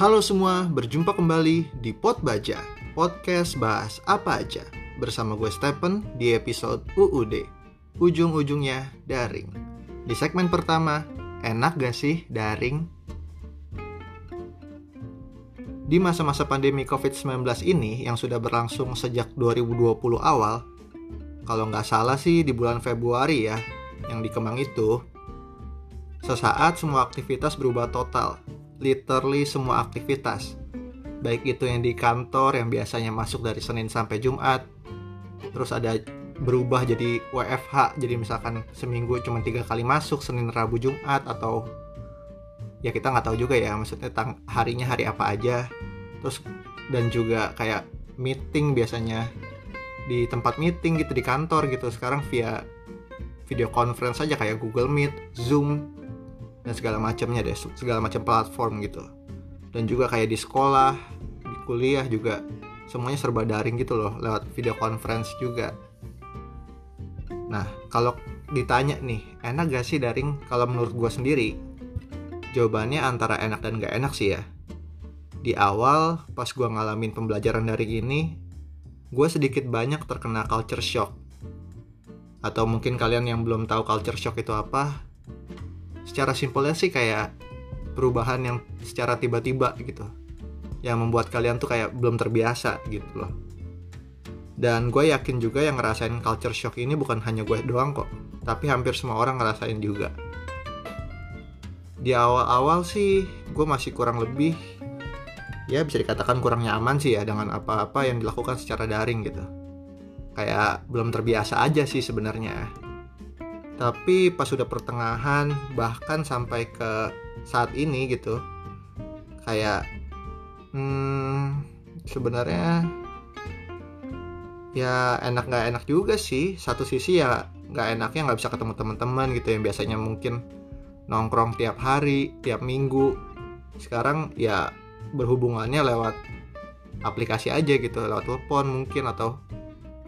Halo semua, berjumpa kembali di Pot Baja, podcast bahas apa aja. Bersama gue Stephen di episode UUD, ujung-ujungnya daring. Di segmen pertama, enak gak sih daring? Di masa-masa pandemi COVID-19 ini yang sudah berlangsung sejak 2020 awal, kalau nggak salah sih di bulan Februari ya, yang di Kemang itu, sesaat semua aktivitas berubah total literally semua aktivitas. Baik itu yang di kantor yang biasanya masuk dari Senin sampai Jumat, terus ada berubah jadi WFH, jadi misalkan seminggu cuma tiga kali masuk Senin, Rabu, Jumat atau ya kita nggak tahu juga ya maksudnya tang harinya hari apa aja. Terus dan juga kayak meeting biasanya di tempat meeting gitu di kantor gitu sekarang via video conference aja kayak Google Meet, Zoom, dan segala macamnya deh segala macam platform gitu. Dan juga kayak di sekolah di kuliah juga semuanya serba daring gitu loh lewat video conference juga. Nah kalau ditanya nih enak gak sih daring? Kalau menurut gue sendiri jawabannya antara enak dan gak enak sih ya. Di awal pas gue ngalamin pembelajaran dari ini gue sedikit banyak terkena culture shock. Atau mungkin kalian yang belum tahu culture shock itu apa secara simpelnya sih kayak perubahan yang secara tiba-tiba gitu. Yang membuat kalian tuh kayak belum terbiasa gitu loh. Dan gue yakin juga yang ngerasain culture shock ini bukan hanya gue doang kok tapi hampir semua orang ngerasain juga. Di awal-awal sih gue masih kurang lebih ya bisa dikatakan kurang nyaman sih ya dengan apa-apa yang dilakukan secara daring gitu. Kayak belum terbiasa aja sih sebenarnya tapi pas sudah pertengahan bahkan sampai ke saat ini gitu kayak hmm, sebenarnya ya enak nggak enak juga sih. Satu sisi ya nggak enaknya nggak bisa ketemu teman-teman gitu yang biasanya mungkin nongkrong tiap hari tiap minggu. Sekarang ya berhubungannya lewat aplikasi aja gitu lewat telepon mungkin atau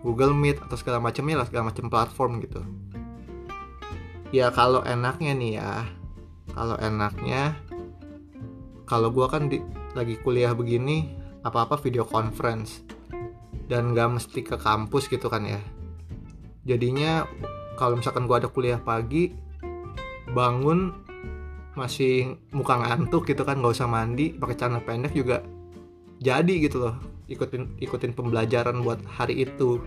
Google Meet atau segala macamnya lah segala macam platform gitu ya kalau enaknya nih ya. Kalau enaknya kalau gue kan di, lagi kuliah begini apa-apa video conference. Dan gak mesti ke kampus gitu kan ya. Jadinya kalau misalkan gue ada kuliah pagi bangun masih muka ngantuk gitu kan nggak usah mandi pakai celana pendek juga jadi gitu loh. Ikutin ikutin pembelajaran buat hari itu.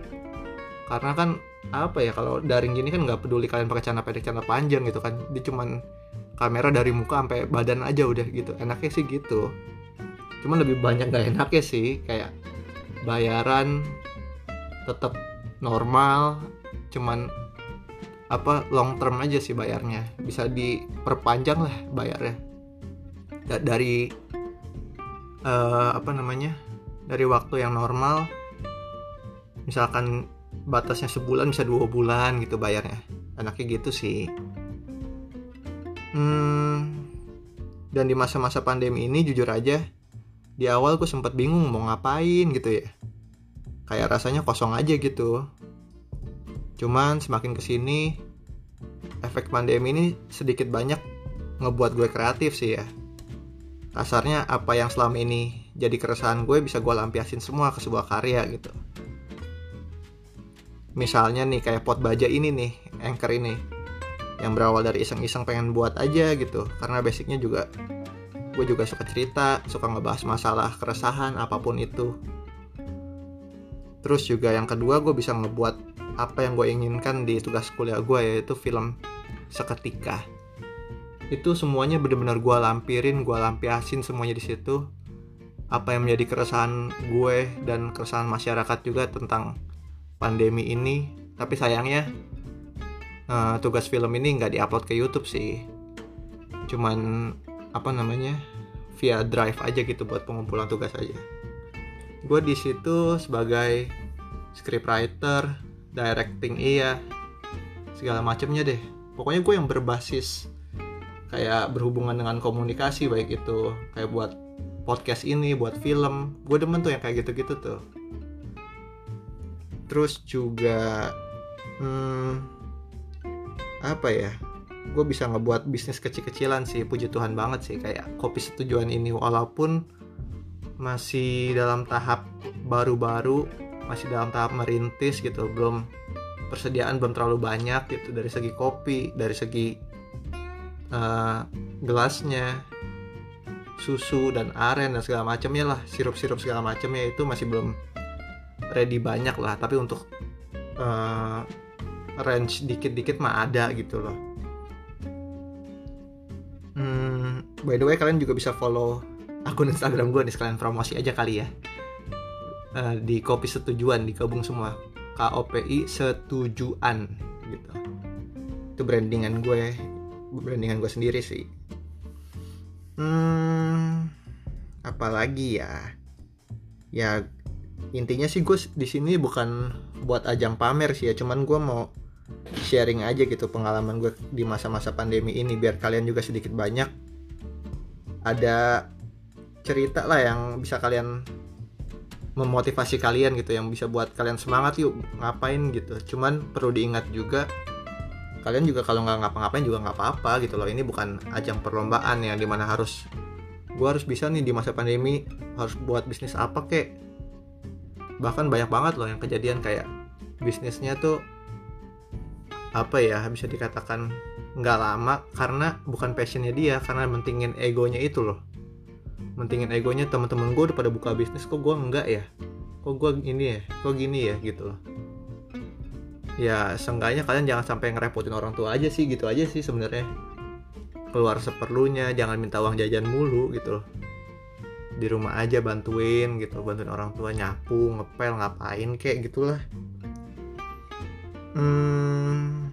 Karena kan apa ya kalau daring gini kan nggak peduli kalian pakai celana pendek celana panjang gitu kan. Dia cuman kamera dari muka sampai badan aja udah gitu. Enaknya sih gitu. Cuman lebih banyak gak enaknya sih kayak bayaran tetap normal cuman apa long term aja sih bayarnya. Bisa diperpanjang lah bayarnya. Dari uh, apa namanya dari waktu yang normal misalkan batasnya sebulan bisa dua bulan gitu bayarnya. Anaknya gitu sih. Hmm, dan di masa-masa pandemi ini jujur aja di awal gue sempat bingung mau ngapain gitu ya. Kayak rasanya kosong aja gitu. Cuman semakin ke sini efek pandemi ini sedikit banyak ngebuat gue kreatif sih ya. Kasarnya apa yang selama ini jadi keresahan gue bisa gue lampiasin semua ke sebuah karya gitu misalnya nih kayak pot baja ini nih anchor ini. Yang berawal dari iseng-iseng pengen buat aja gitu. Karena basicnya juga gue juga suka cerita suka ngebahas masalah keresahan apa pun itu. Terus juga yang kedua gue bisa ngebuat apa yang gue inginkan di tugas kuliah gue yaitu film seketika. Itu semuanya benar-benar gue lampirin gue lampiasin semuanya di situ. Apa yang menjadi keresahan gue dan keresahan masyarakat juga tentang pandemi ini. Tapi sayangnya uh, tugas film ini nggak diupload ke YouTube sih. Cuman apa namanya via drive aja gitu buat pengumpulan tugas aja. Gue di situ sebagai scriptwriter directing iya segala macamnya deh. Pokoknya gue yang berbasis kayak berhubungan dengan komunikasi baik itu kayak buat podcast ini buat film. Gue demen tuh yang kayak gitu-gitu tuh terus juga hmm, apa ya gue bisa ngebuat bisnis kecil-kecilan sih puji Tuhan banget sih. Kayak kopi setujuan ini walaupun masih dalam tahap baru-baru masih dalam tahap merintis gitu belum persediaan belum terlalu banyak gitu dari segi kopi dari segi uh, gelasnya susu dan aren dan segala macamnya lah sirup-sirup segala macamnya itu masih belum ready banyak lah tapi untuk uh, range dikit-dikit mah ada gitu loh. Hmm, by the way kalian juga bisa follow akun Instagram gue nih sekalian promosi aja kali ya. Uh, di kopi setujuan digabung semua. KOPI setujuan gitu. Itu brandingan gue brandingan gue sendiri sih. Hmm apalagi ya? Ya intinya sih gue di sini bukan buat ajang pamer sih ya cuman gue mau sharing aja gitu pengalaman gue di masa-masa pandemi ini biar kalian juga sedikit banyak ada cerita lah yang bisa kalian memotivasi kalian gitu yang bisa buat kalian semangat yuk ngapain? gitu. Cuman perlu diingat juga kalian juga kalau nggak ngapa-ngapain juga nggak apa-apa gitu loh. Ini bukan ajang perlombaan ya di mana harus gue harus bisa nih di masa pandemi harus buat bisnis apa kek bahkan banyak banget loh yang kejadian kayak bisnisnya tuh apa ya bisa dikatakan nggak lama karena bukan passionnya dia karena mentingin egonya itu loh. Mentingin egonya teman-teman gue udah pada buka bisnis kok gue enggak ya? Kok gue ini ya? Kok gini ya? Gitu loh. Ya seenggaknya kalian jangan sampai ngerepotin orang tua aja sih gitu aja sih sebenarnya. Keluar seperlunya jangan minta uang jajan mulu gitu loh di rumah aja bantuin gitu bantuin orang tua nyapu ngepel ngapain kayak gitulah. Hmm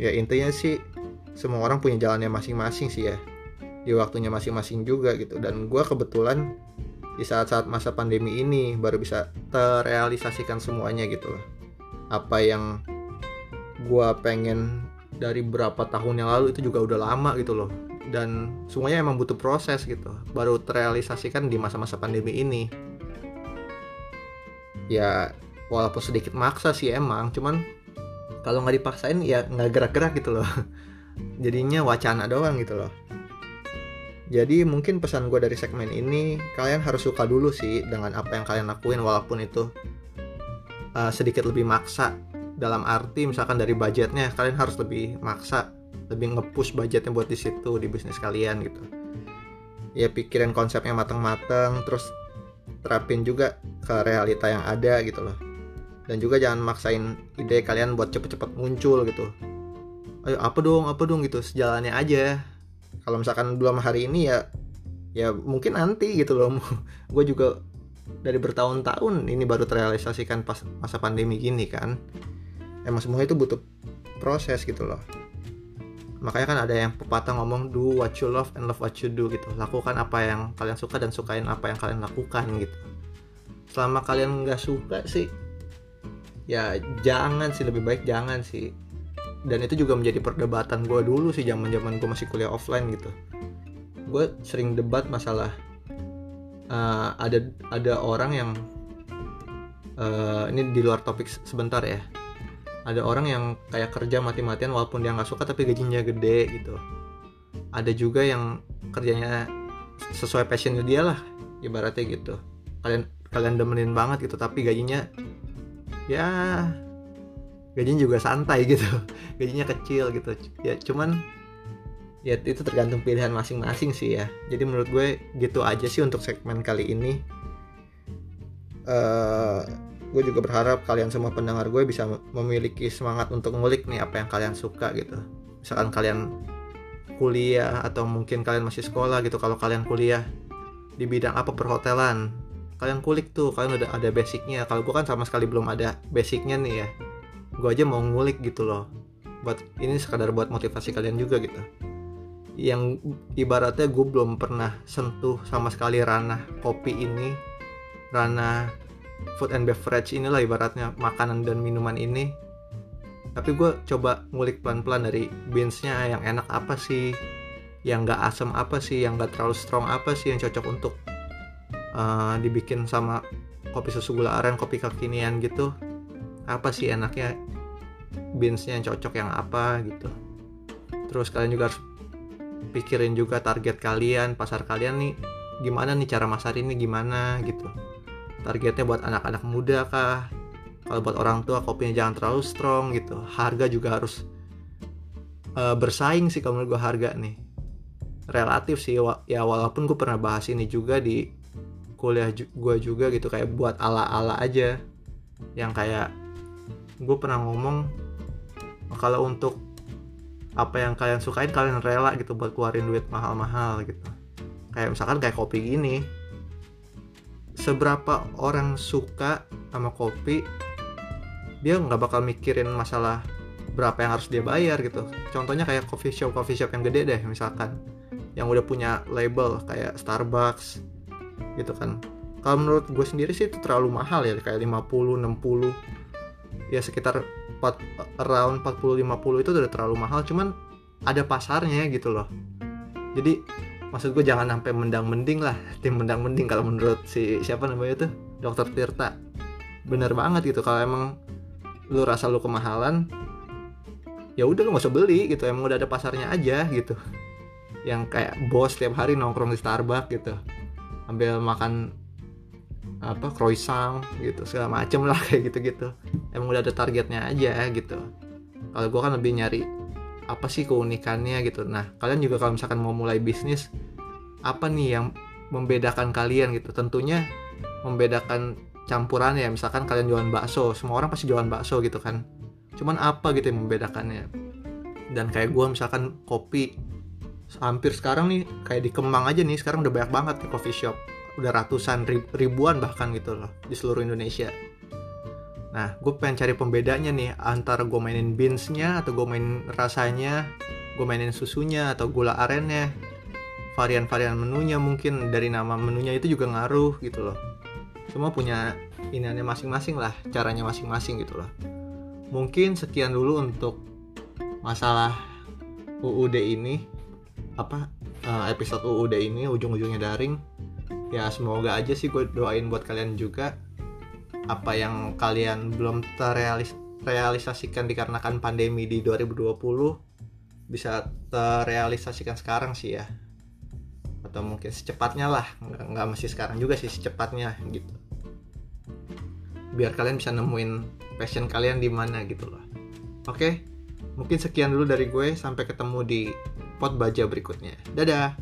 ya intinya sih semua orang punya jalannya masing-masing sih ya. Di waktunya masing-masing juga gitu. Dan gue kebetulan di saat-saat masa pandemi ini baru bisa terrealisasikan semuanya gitu loh. Apa yang gue pengen dari berapa tahun yang lalu itu juga udah lama gitu loh. Dan semuanya emang butuh proses gitu. Baru terrealisasikan di masa-masa pandemi ini. Ya walaupun sedikit maksa sih emang cuman kalau nggak dipaksain ya nggak gerak-gerak gitu loh. Jadinya wacana doang gitu loh. Jadi mungkin pesan gue dari segmen ini kalian harus suka dulu sih dengan apa yang kalian lakuin walaupun itu uh, sedikit lebih maksa dalam arti misalkan dari budgetnya kalian harus lebih maksa lebih ngepush budgetnya buat di situ di bisnis kalian gitu. Ya pikirin konsepnya mateng-mateng terus terapin juga ke realita yang ada gitu loh. Dan juga jangan maksain ide kalian buat cepet-cepet muncul gitu. Ayo apa dong apa dong? gitu sejalannya aja. Kalau misalkan belum hari ini ya ya mungkin nanti gitu loh. Gue juga dari bertahun-tahun ini baru terrealisasikan pas masa pandemi gini kan emang semua itu butuh proses gitu loh. Makanya kan ada yang pepatah ngomong do what you love and love what you do gitu. Lakukan apa yang kalian suka dan sukain apa yang kalian lakukan gitu. Selama kalian nggak suka sih ya jangan sih lebih baik jangan sih. Dan itu juga menjadi perdebatan gue dulu sih zaman zaman gue masih kuliah offline gitu. Gue sering debat masalah uh, ada ada orang yang uh, ini di luar topik sebentar ya ada orang yang kayak kerja mati-matian walaupun dia nggak suka tapi gajinya gede gitu. Ada juga yang kerjanya sesuai passionnya dia lah ibaratnya gitu. Kalian kalian demenin banget gitu tapi gajinya ya gajinya juga santai gitu. Gajinya kecil gitu. Ya cuman ya itu tergantung pilihan masing-masing sih ya. Jadi menurut gue gitu aja sih untuk segmen kali ini. Uh, gue juga berharap kalian semua pendengar gue bisa memiliki semangat untuk ngulik nih apa yang kalian suka gitu. Misalkan kalian kuliah atau mungkin kalian masih sekolah gitu kalau kalian kuliah di bidang apa perhotelan kalian kulik tuh kalian udah ada basicnya. Kalau gue kan sama sekali belum ada basicnya nih ya gue aja mau ngulik gitu loh. Buat ini sekadar buat motivasi kalian juga gitu. Yang ibaratnya gue belum pernah sentuh sama sekali ranah kopi ini ranah food and beverage inilah ibaratnya makanan dan minuman ini. Tapi gue coba ngulik pelan-pelan dari beansnya yang enak apa sih yang gak asam apa sih yang gak terlalu strong apa sih yang cocok untuk uh, dibikin sama kopi susu gula aren kopi kekinian gitu. Apa sih enaknya beansnya yang cocok yang apa gitu. Terus kalian juga harus pikirin juga target kalian pasar kalian nih gimana nih cara masarin ini gimana gitu targetnya buat anak-anak muda kah? Kalau buat orang tua kopinya jangan terlalu strong gitu. Harga juga harus uh, bersaing sih kalau menurut gue harga nih. Relatif sih ya walaupun gue pernah bahas ini juga di kuliah gue juga gitu kayak buat ala-ala aja. Yang kayak gue pernah ngomong kalau untuk apa yang kalian sukain kalian rela gitu buat keluarin duit mahal-mahal gitu. Kayak misalkan kayak kopi gini seberapa orang suka sama kopi dia nggak bakal mikirin masalah berapa yang harus dia bayar gitu. Contohnya kayak coffee shop coffee shop yang gede deh misalkan. Yang udah punya label kayak Starbucks gitu kan. Kalau menurut gue sendiri sih itu terlalu mahal ya kayak 50 60 ya sekitar 4, around 40 50 itu udah terlalu mahal. Cuman ada pasarnya gitu loh. Jadi maksud gue jangan sampai mendang mending lah tim mendang mending kalau menurut si siapa namanya tuh? Dokter Tirta. Bener banget gitu kalau emang lu rasa lu kemahalan ya udah lu gak usah beli gitu emang udah ada pasarnya aja gitu. Yang kayak bos tiap hari nongkrong di Starbucks gitu ambil makan apa croissant gitu segala macem lah kayak gitu-gitu. Emang udah ada targetnya aja gitu. Kalau gue kan lebih nyari apa sih keunikannya gitu. Nah kalian juga kalau misalkan mau mulai bisnis apa nih yang membedakan kalian gitu? Tentunya membedakan campuran ya misalkan kalian jualan bakso semua orang pasti jualan bakso gitu kan. Cuman apa gitu yang membedakannya? Dan kayak gue misalkan kopi hampir sekarang nih kayak di Kemang aja nih sekarang udah banyak banget di coffee shop. Udah ratusan ribuan bahkan gitu loh di seluruh Indonesia nah gue pengen cari pembedanya nih antara gue mainin beansnya atau gue main rasanya gue mainin susunya atau gula arennya. Varian-varian menunya mungkin dari nama menunya itu juga ngaruh gitu loh. Semua punya iniannya masing-masing lah caranya masing-masing gitu loh. Mungkin sekian dulu untuk masalah UUD ini apa eh, episode UUD ini ujung-ujungnya daring. Ya semoga aja sih gue doain buat kalian juga apa yang kalian belum terrealisasikan dikarenakan pandemi di 2020 bisa terrealisasikan sekarang sih ya. Atau mungkin secepatnya lah nggak, nggak mesti sekarang juga sih secepatnya gitu. Biar kalian bisa nemuin passion kalian di mana gitu loh. Oke mungkin sekian dulu dari gue sampai ketemu di pot baja berikutnya. Dadah